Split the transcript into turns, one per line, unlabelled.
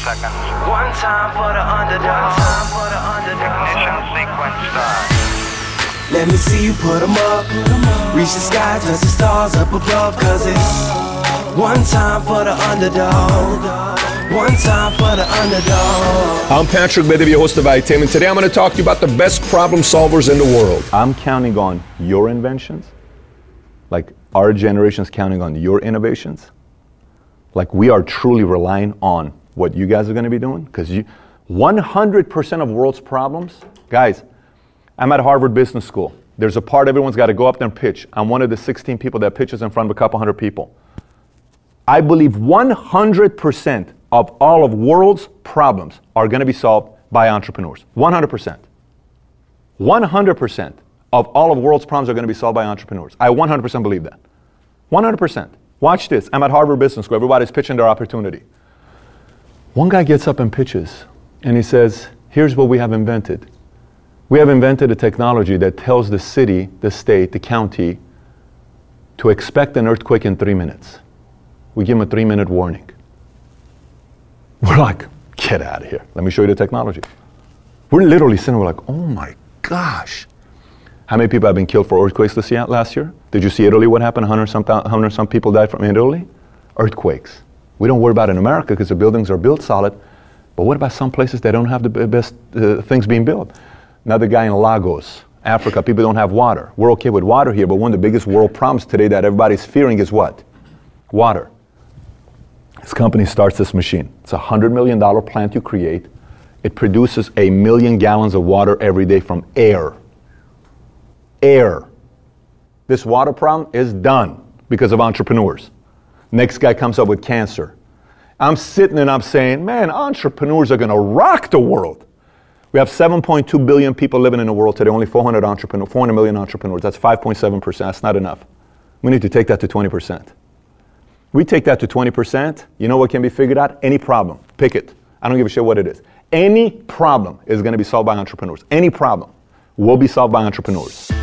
seconds.
One time for the underdog. One time for the
Ignition
underdog.
sequence start.
Let me see you put 'em up. Reach the sky, touch the stars up above. Cause it's one time for the underdog. One time for the underdog.
I'm Patrick Bet-David, your host of iTame, and today I'm going to talk to you about the best problem solvers in the world.
I'm counting on your inventions, like our generation's counting on your innovations. Like we are truly relying on what you guys are going to be doing because you 100% of world's problems, guys. I'm at Harvard Business School. There's a part everyone's got to go up there and pitch. I'm one of the 16 people that pitches in front of a couple hundred people. I believe 100% of all of world's problems are going to be solved by entrepreneurs. 100%. 100% of all of world's problems are going to be solved by entrepreneurs. I 100% believe that. 100%. Watch this. I'm at Harvard Business School. Everybody's pitching their opportunity. One guy gets up and pitches, and he says, Here's what we have invented. We have invented a technology that tells the city, the state, the county to expect an earthquake in three minutes. We give them a three minute warning. We're like, Get out of here. Let me show you the technology. We're literally sitting, we're like, Oh my gosh. How many people have been killed for earthquakes this year, last year? Did you see Italy? What happened? 100 some, 100 some people died from Italy? Earthquakes. We don't worry about in America because the buildings are built solid. But what about some places that don't have the best uh, things being built? Another guy in Lagos, Africa, people don't have water. We're okay with water here, but one of the biggest world problems today that everybody's fearing is what? Water. This company starts this machine. It's a $100 million plant you create. It produces a million gallons of water every day from air air. This water problem is done because of entrepreneurs. Next guy comes up with cancer. I'm sitting and I'm saying, man, entrepreneurs are going to rock the world. We have 7.2 billion people living in the world today, only 400 entrepreneurs, 400 million entrepreneurs. That's 5.7%. That's not enough. We need to take that to 20%. We take that to 20%, you know what can be figured out? Any problem. Pick it. I don't give a shit what it is. Any problem is going to be solved by entrepreneurs. Any problem will be solved by entrepreneurs.